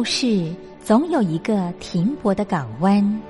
故事总有一个停泊的港湾。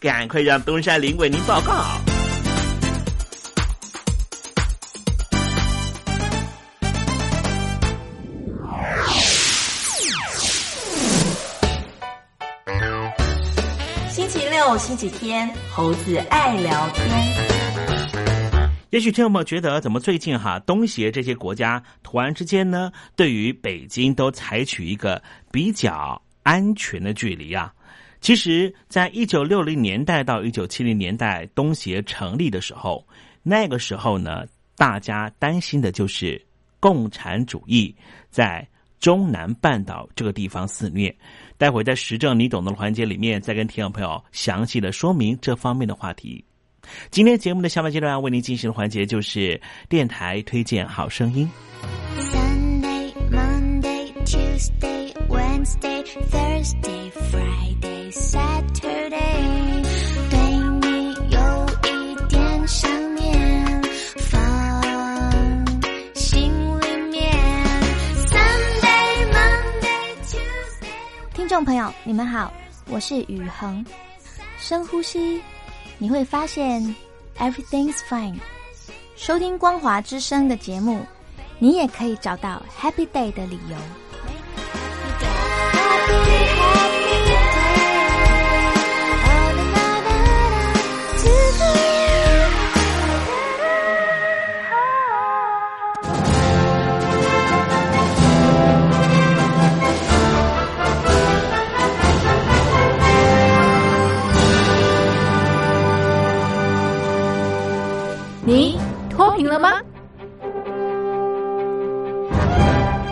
赶快让东山林为您报告。星期六、星期天，猴子爱聊天。也许听友们觉得，怎么最近哈东协这些国家突然之间呢，对于北京都采取一个比较安全的距离啊？其实，在一九六零年代到一九七零年代东协成立的时候，那个时候呢，大家担心的就是共产主义在中南半岛这个地方肆虐。待会在时政你懂的环节里面，再跟听众朋友详细的说明这方面的话题。今天节目的下半阶段为您进行的环节就是电台推荐好声音。Sunday, Monday, Tuesday, Wednesday, Thursday Saturday，对你有一点想念，放心里面。Sunday, Monday, Tuesday。听众朋友，你们好，我是雨恒。深呼吸，你会发现 everything's fine。收听光华之声的节目，你也可以找到 happy day 的理由。“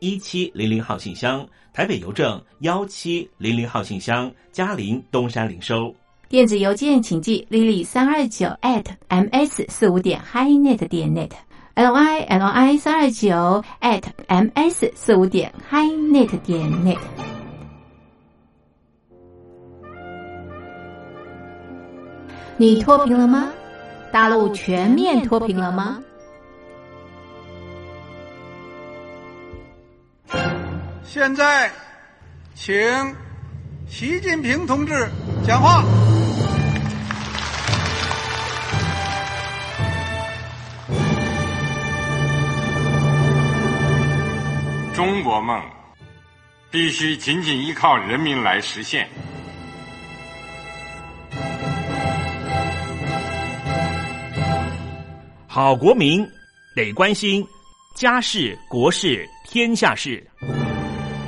一七零零号信箱，台北邮政幺七零零号信箱，嘉陵东山领收。电子邮件请寄 lily 三二九 at ms 四五点 highnet 点 Net，LILY 三二九 at ms 四五点 highnet 点 net。你脱贫了吗？大陆全面脱贫了吗？现在，请习近平同志讲话。中国梦必须紧紧依靠人民来实现。好国民得关心家事、国事、天下事。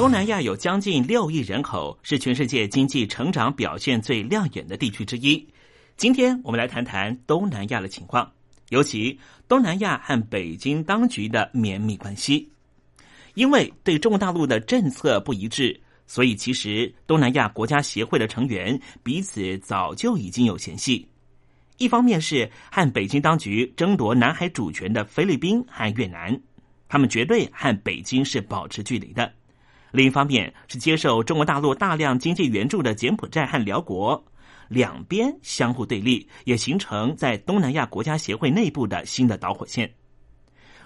东南亚有将近六亿人口，是全世界经济成长表现最亮眼的地区之一。今天我们来谈谈东南亚的情况，尤其东南亚和北京当局的绵密关系。因为对中国大陆的政策不一致，所以其实东南亚国家协会的成员彼此早就已经有嫌隙。一方面是和北京当局争夺南海主权的菲律宾和越南，他们绝对和北京是保持距离的。另一方面是接受中国大陆大量经济援助的柬埔寨和辽国，两边相互对立，也形成在东南亚国家协会内部的新的导火线。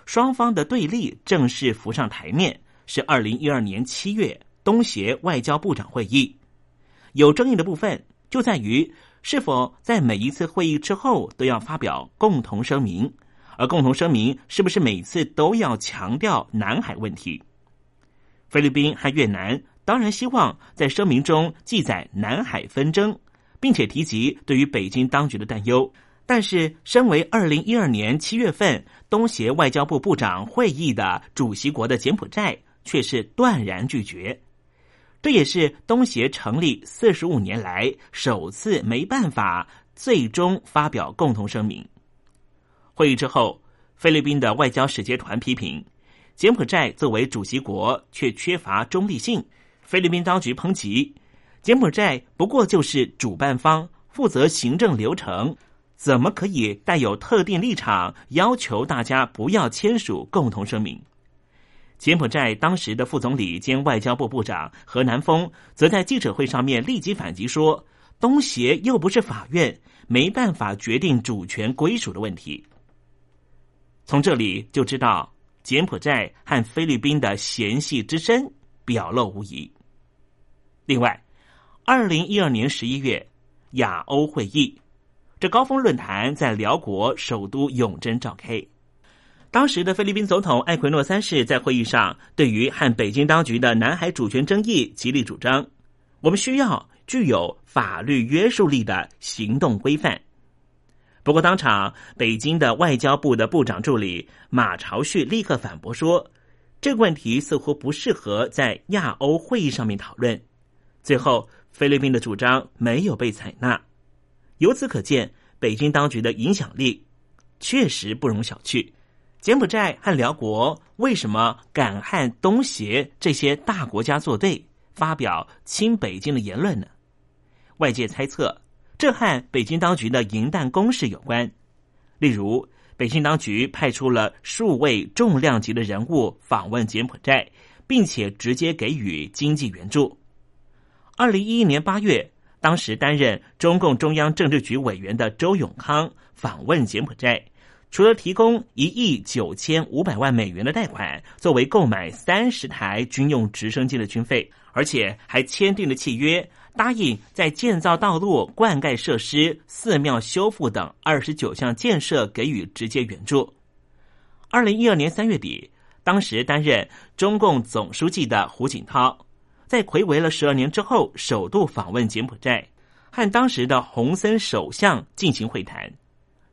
双方的对立正式浮上台面，是二零一二年七月东协外交部长会议。有争议的部分就在于是否在每一次会议之后都要发表共同声明，而共同声明是不是每次都要强调南海问题？菲律宾和越南当然希望在声明中记载南海纷争，并且提及对于北京当局的担忧。但是，身为二零一二年七月份东协外交部部长会议的主席国的柬埔寨，却是断然拒绝。这也是东协成立四十五年来首次没办法最终发表共同声明。会议之后，菲律宾的外交使节团批评柬埔寨作为主席国却缺乏中立性。菲律宾当局抨击柬埔寨不过就是主办方，负责行政流程。怎么可以带有特定立场，要求大家不要签署共同声明？柬埔寨当时的副总理兼外交部部长何南峰则在记者会上面立即反击说：“东协又不是法院，没办法决定主权归属的问题。”从这里就知道柬埔寨和菲律宾的嫌隙之深表露无遗。另外，二零一二年十一月亚欧会议。这高峰论坛在辽国首都永贞召开。当时的菲律宾总统艾奎诺三世在会议上，对于和北京当局的南海主权争议极力主张，我们需要具有法律约束力的行动规范。不过，当场北京的外交部的部长助理马朝旭立刻反驳说，这个问题似乎不适合在亚欧会议上面讨论。最后，菲律宾的主张没有被采纳。由此可见，北京当局的影响力确实不容小觑。柬埔寨和辽国为什么敢和东协这些大国家作对，发表亲北京的言论呢？外界猜测，这和北京当局的银弹攻势有关。例如，北京当局派出了数位重量级的人物访问柬埔寨，并且直接给予经济援助。二零一一年八月。当时担任中共中央政治局委员的周永康访问柬埔寨，除了提供一亿九千五百万美元的贷款作为购买三十台军用直升机的军费，而且还签订了契约，答应在建造道路、灌溉设施、寺庙修复等二十九项建设给予直接援助。二零一二年三月底，当时担任中共总书记的胡锦涛。在魁违了十二年之后，首度访问柬埔寨，和当时的洪森首相进行会谈，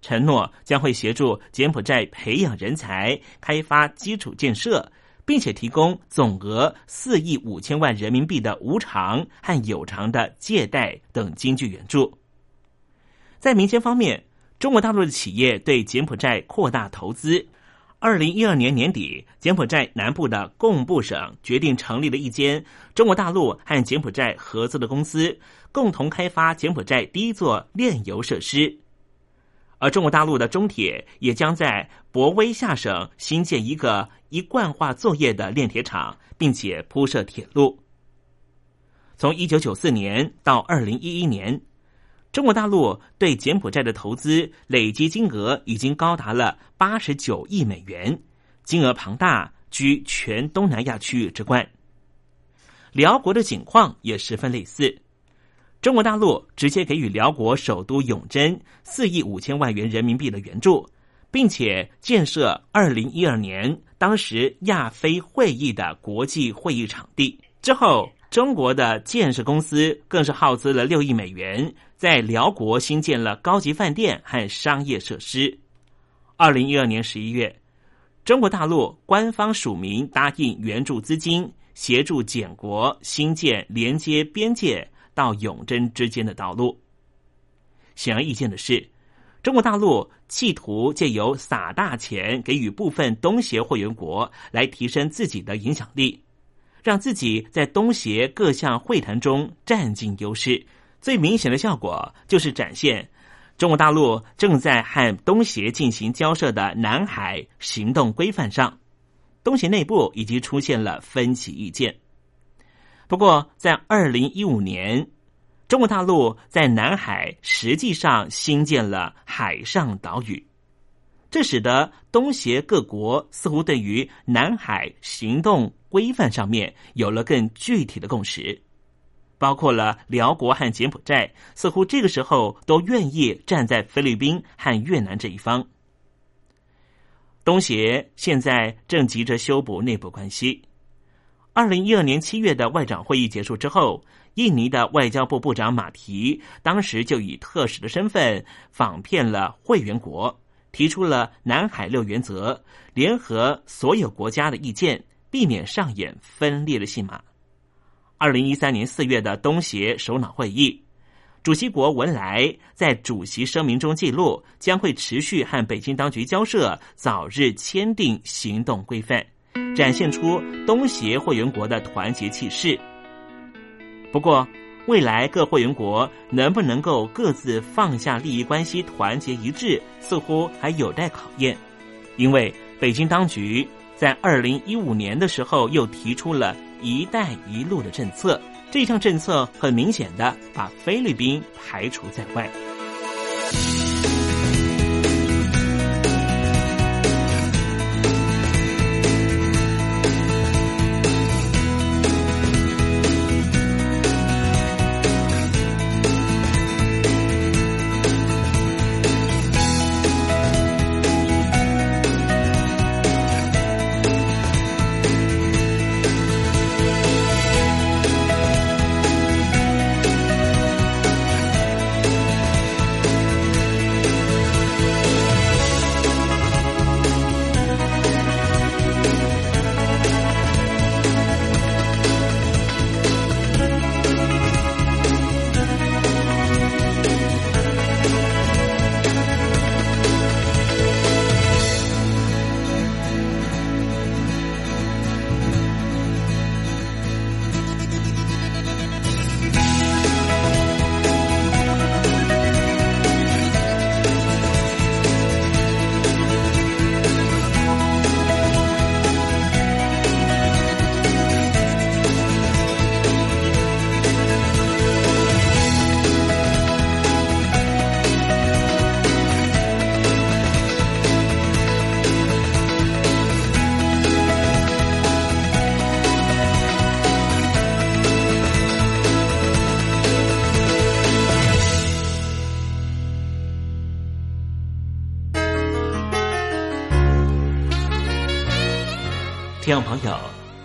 承诺将会协助柬埔寨培养人才、开发基础建设，并且提供总额四亿五千万人民币的无偿和有偿的借贷等经济援助。在民间方面，中国大陆的企业对柬埔寨扩大投资。二零一二年年底，柬埔寨南部的贡布省决定成立了一间中国大陆和柬埔寨合作的公司，共同开发柬埔寨第一座炼油设施。而中国大陆的中铁也将在博威下省新建一个一贯化作业的炼铁厂，并且铺设铁路。从一九九四年到二零一一年。中国大陆对柬埔寨的投资累计金额已经高达了八十九亿美元，金额庞大，居全东南亚区域之冠。辽国的情况也十分类似，中国大陆直接给予辽国首都永贞四亿五千万元人民币的援助，并且建设二零一二年当时亚非会议的国际会议场地。之后，中国的建设公司更是耗资了六亿美元。在辽国新建了高级饭店和商业设施。二零一二年十一月，中国大陆官方署名答应援助资金，协助柬国新建连接边界到永贞之间的道路。显而易见的是，中国大陆企图借由撒大钱给予部分东协会员国，来提升自己的影响力，让自己在东协各项会谈中占尽优势。最明显的效果就是展现中国大陆正在和东协进行交涉的南海行动规范上，东协内部已经出现了分歧意见。不过，在二零一五年，中国大陆在南海实际上新建了海上岛屿，这使得东协各国似乎对于南海行动规范上面有了更具体的共识，包括了辽国和柬埔寨，似乎这个时候都愿意站在菲律宾和越南这一方。东协现在正急着修补内部关系。二零一二年七月的外长会议结束之后。印尼的外交部部长马提当时就以特使的身份访遍了会员国，提出了南海六原则，联合所有国家的意见，避免上演分裂的戏码。二零一三年四月的东协首脑会议，主席国文莱在主席声明中记录，将会持续和北京当局交涉，早日签订行动规范，展现出东协会员国的团结气势。不过，未来各会员国能不能够各自放下利益关系，团结一致，似乎还有待考验。因为北京当局在二零一五年的时候又提出了一带一路的政策，这项政策很明显的把菲律宾排除在外。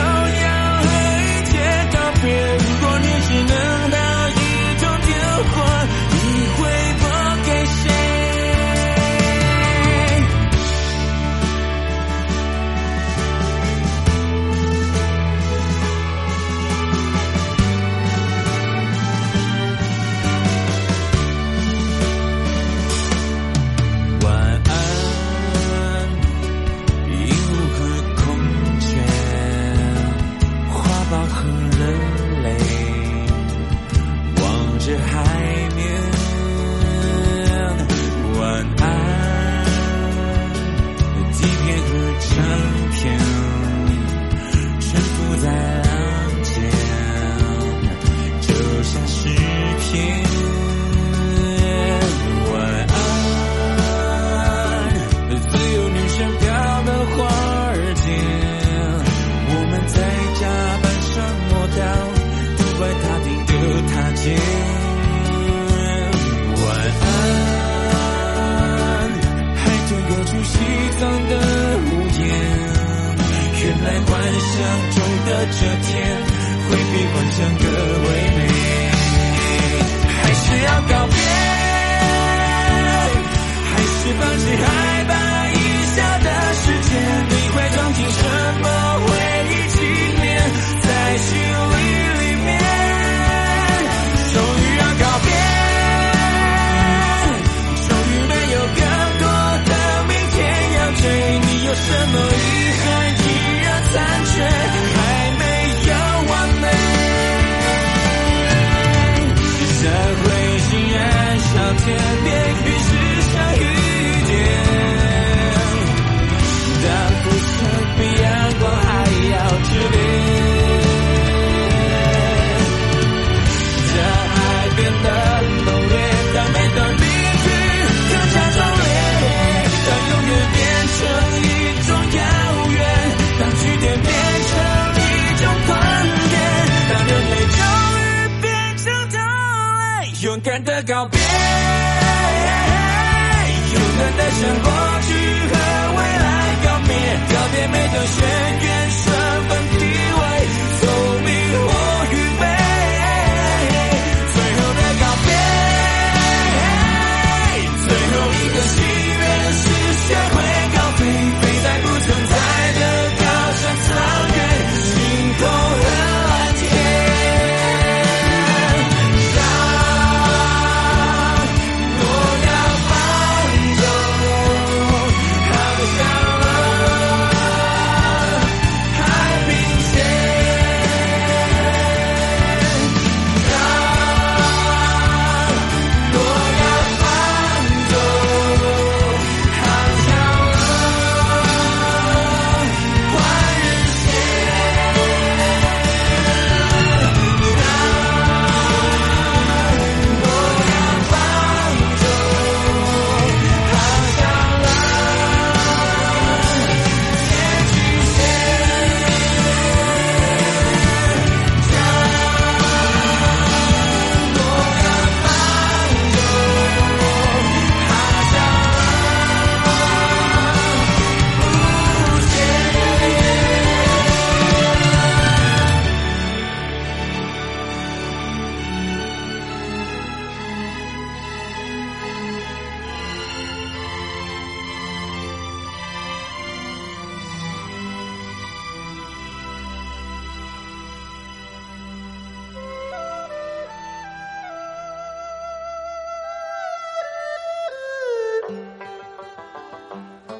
今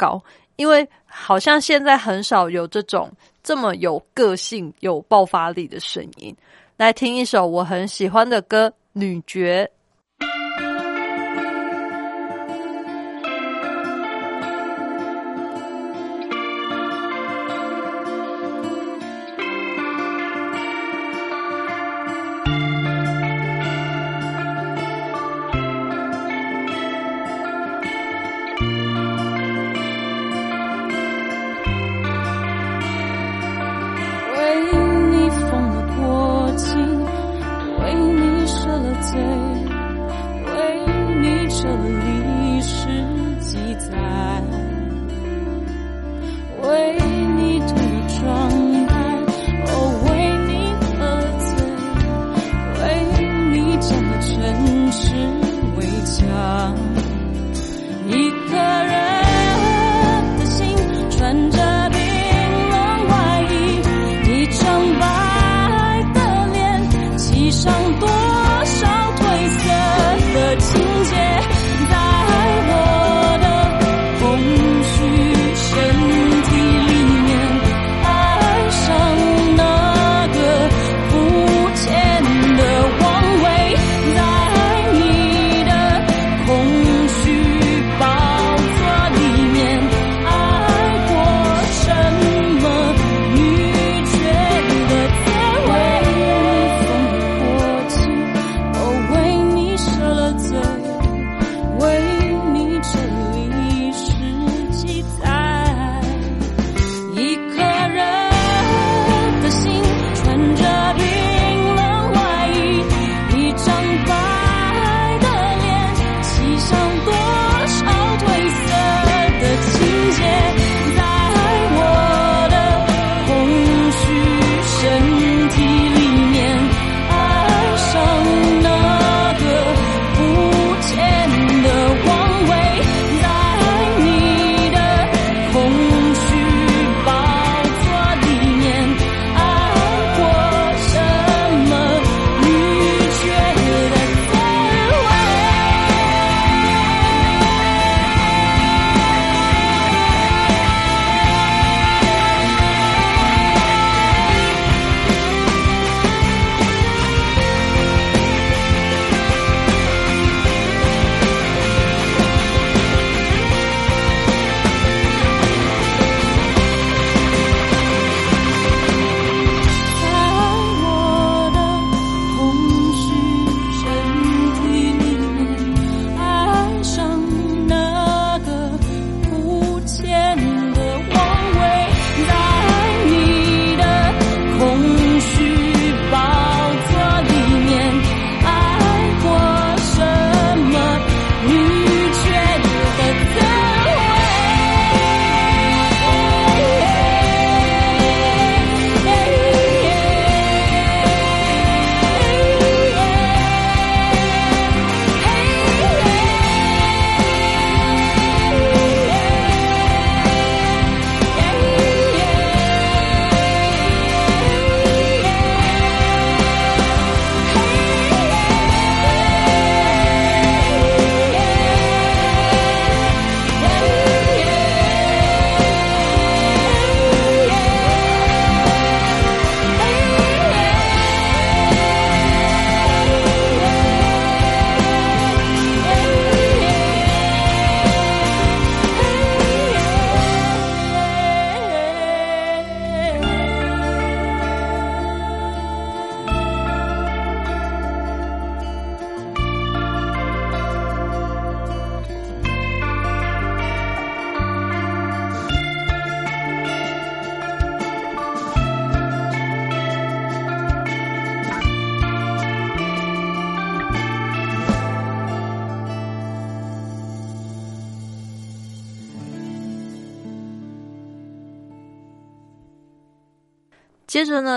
高，因为好像现在很少有这种这么有个性、有爆发力的声音。来听一首我很喜欢的歌《女爵》。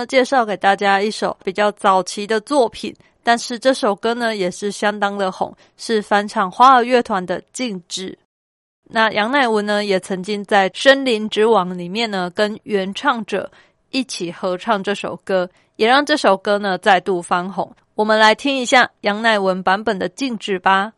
介绍给大家一首比较早期的作品，但是这首歌呢也是相当的红，是翻唱花儿乐团的《静止》。那杨乃文呢，也曾经在《森林之王》里面呢，跟原唱者一起合唱这首歌，也让这首歌呢再度翻红。我们来听一下杨乃文版本的《静止》吧。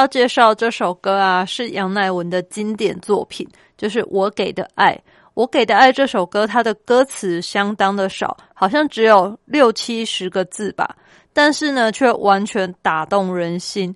要介绍这首歌啊，是杨乃文的经典作品，就是《我给的爱》。《我给的爱》这首歌，它的歌词相当的少，好像只有六七十个字吧，但是呢，却完全打动人心。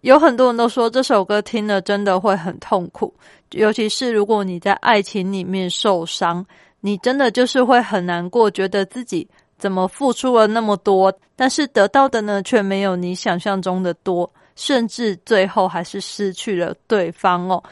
有很多人都说这首歌听了真的会很痛苦，尤其是如果你在爱情里面受伤，你真的就是会很难过，觉得自己怎么付出了那么多，但是得到的呢，却没有你想象中的多。甚至最后还是失去了对方哦。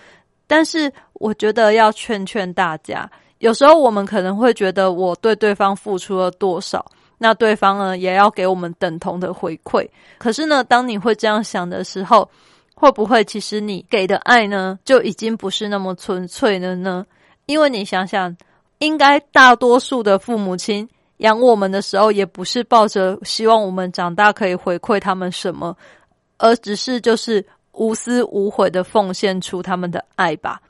但是我觉得要劝劝大家，有时候我们可能会觉得我对对方付出了多少，那对方呢也要给我们等同的回馈。可是呢，当你会这样想的时候，会不会其实你给的爱呢就已经不是那么纯粹了呢？因为你想想，应该大多数的父母亲养我们的时候，也不是抱着希望我们长大可以回馈他们什么。而只是就是无私无悔的奉献出他们的爱吧。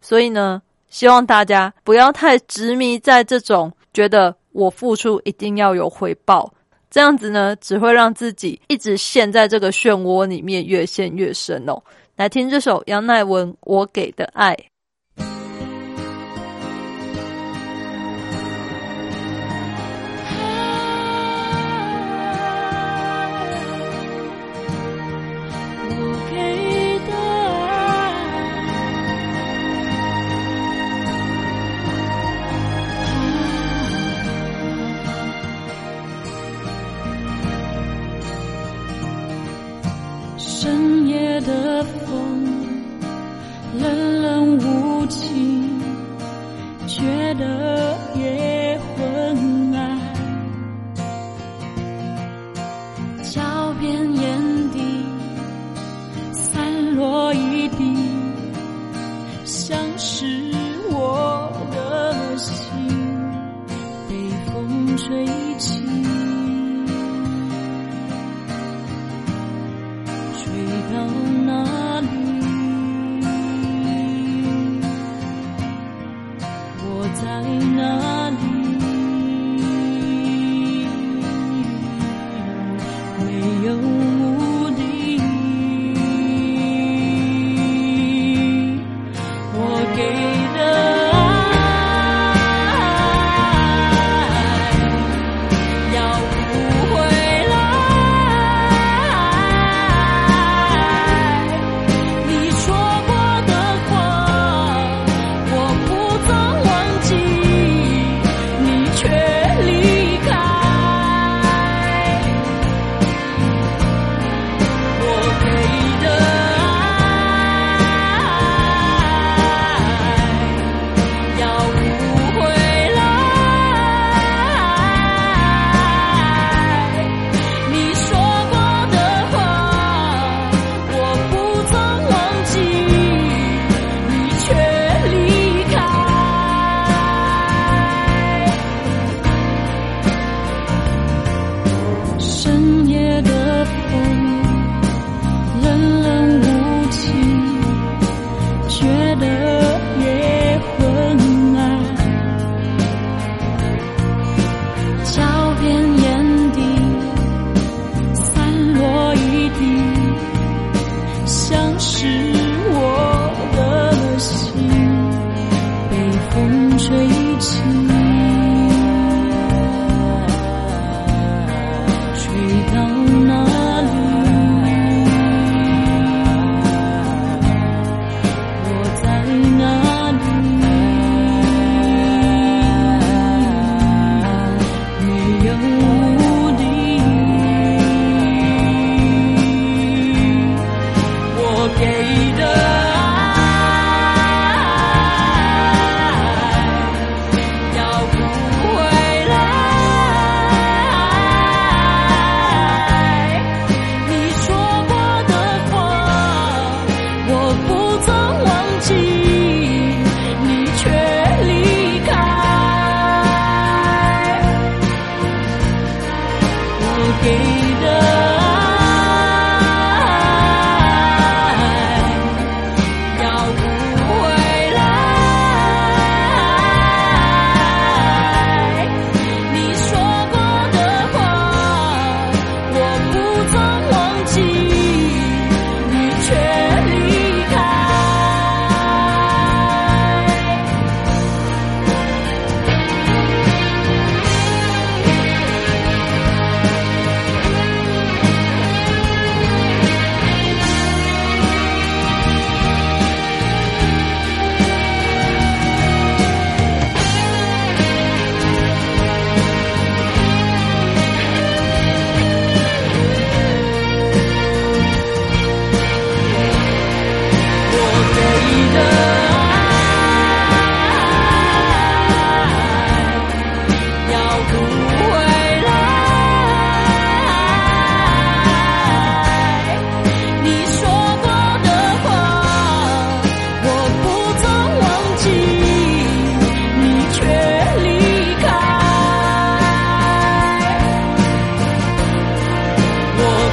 所以呢，希望大家不要太执迷在这种觉得我付出一定要有回报，这样子呢，只会让自己一直陷在这个漩涡里面，越陷越深哦。来听这首杨乃文《我给的爱》。的风冷冷无情，觉得夜昏暗。脚边眼底散落一地，像是我的心被风吹起。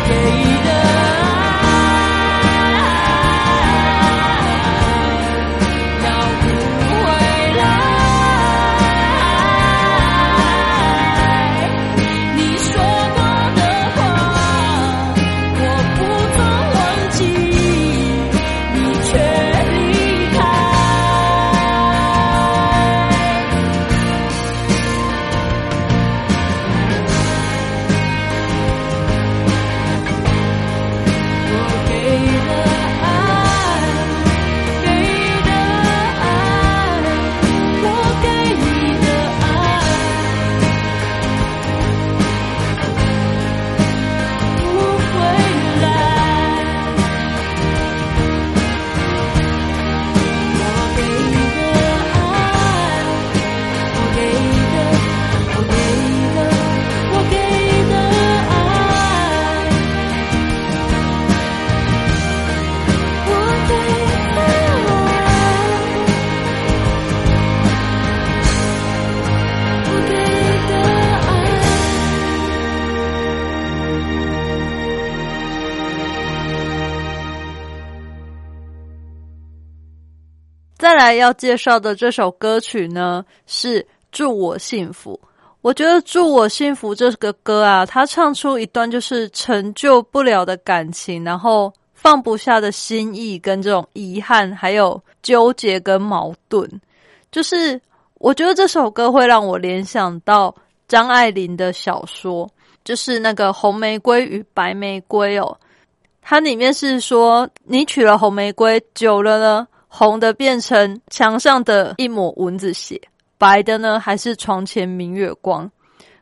day 要介绍的这首歌曲呢，是《祝我幸福》。我觉得《祝我幸福》这个歌啊，它唱出一段就是成就不了的感情，然后放不下的心意，跟这种遗憾，还有纠结跟矛盾。就是我觉得这首歌会让我联想到张爱玲的小说，就是那个《红玫瑰与白玫瑰》哦。它里面是说，你娶了红玫瑰，久了呢，红的变成墙上的一抹蚊子血。白的呢，还是床前明月光？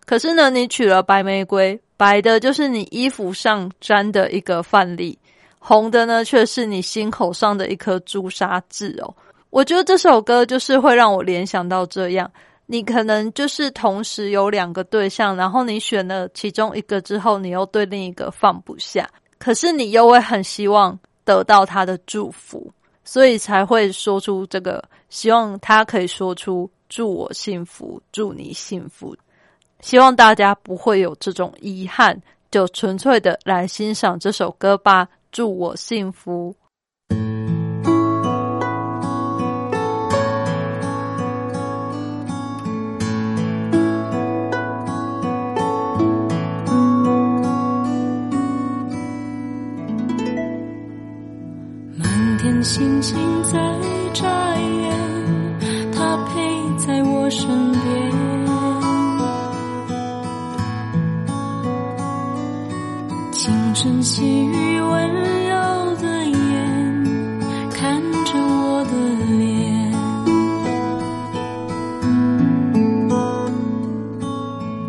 可是呢，你取了白玫瑰，白的就是你衣服上沾的一个范例，红的呢，却是你心口上的一颗朱砂痣哦。我觉得这首歌就是会让我联想到这样，你可能就是同时有两个对象，然后你选了其中一个之后，你又对另一个放不下，可是你又会很希望得到他的祝福，所以才会说出这个，希望他可以说出。祝我幸福，祝你幸福。希望大家不会有这种遗憾，就纯粹的来欣赏这首歌吧。祝我幸福。星星在眨眼。他陪在我身边，清晨细雨温柔的眼，看着我的脸，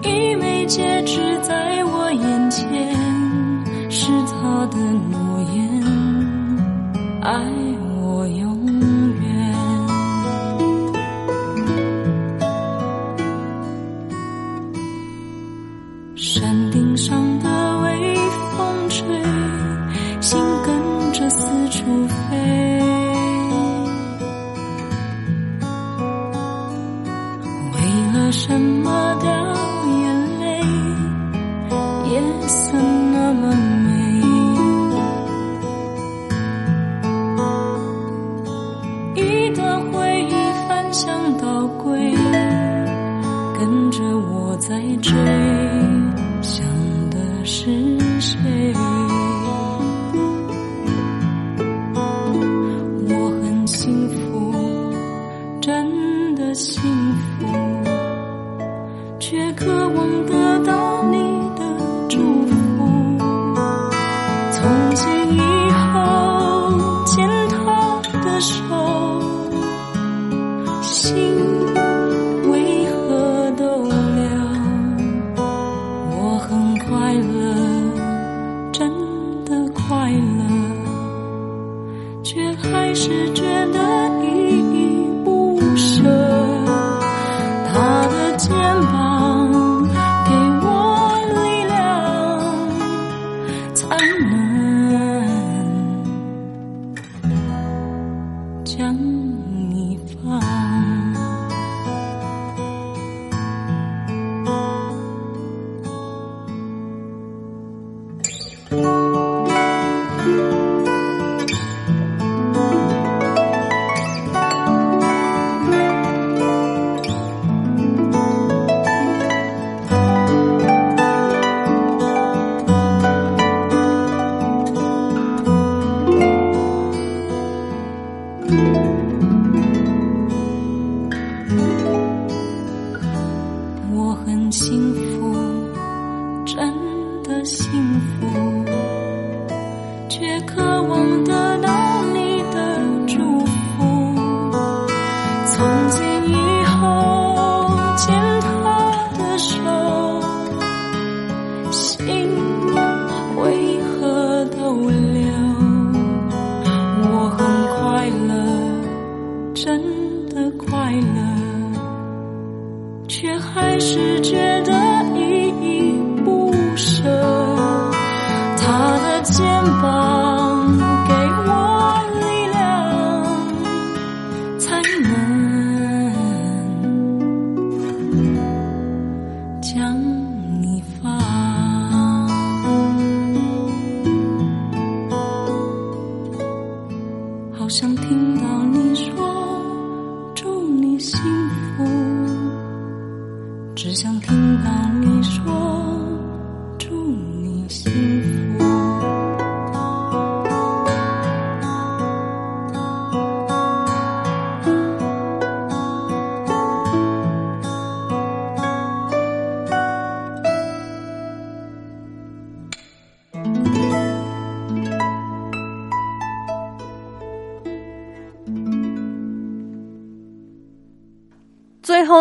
一枚戒指在我眼前，是他的诺爱我永远山顶上的微风吹心跟着四处飞。为了什么的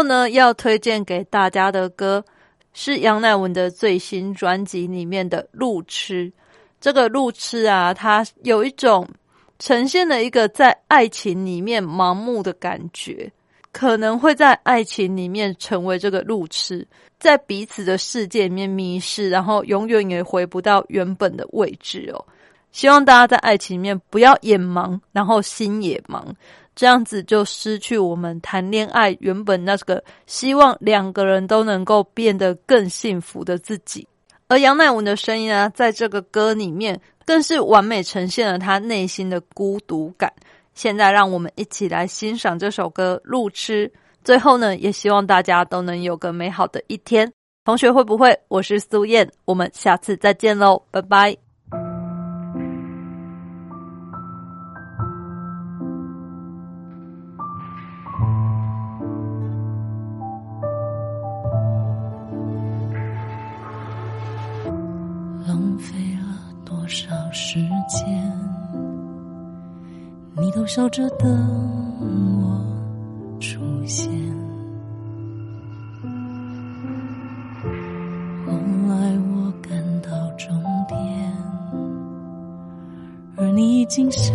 呢，要推荐给大家的歌是杨乃文的最新专辑里面的《路痴》。这个路痴啊，它有一种呈现了一个在爱情里面盲目的感觉，可能会在爱情里面成为这个路痴，在彼此的世界里面迷失，然后永远也回不到原本的位置哦。希望大家在爱情里面不要眼盲，然后心也盲。这样子就失去我们谈恋爱原本那个希望两个人都能够变得更幸福的自己。而杨乃文的声音啊，在这个歌里面更是完美呈现了他内心的孤独感。现在让我们一起来欣赏这首歌《路痴》。最后呢，也希望大家都能有个美好的一天。同学会不会？我是苏燕，我们下次再见喽，拜拜。笑着等我出现。后来我赶到终点，而你已经笑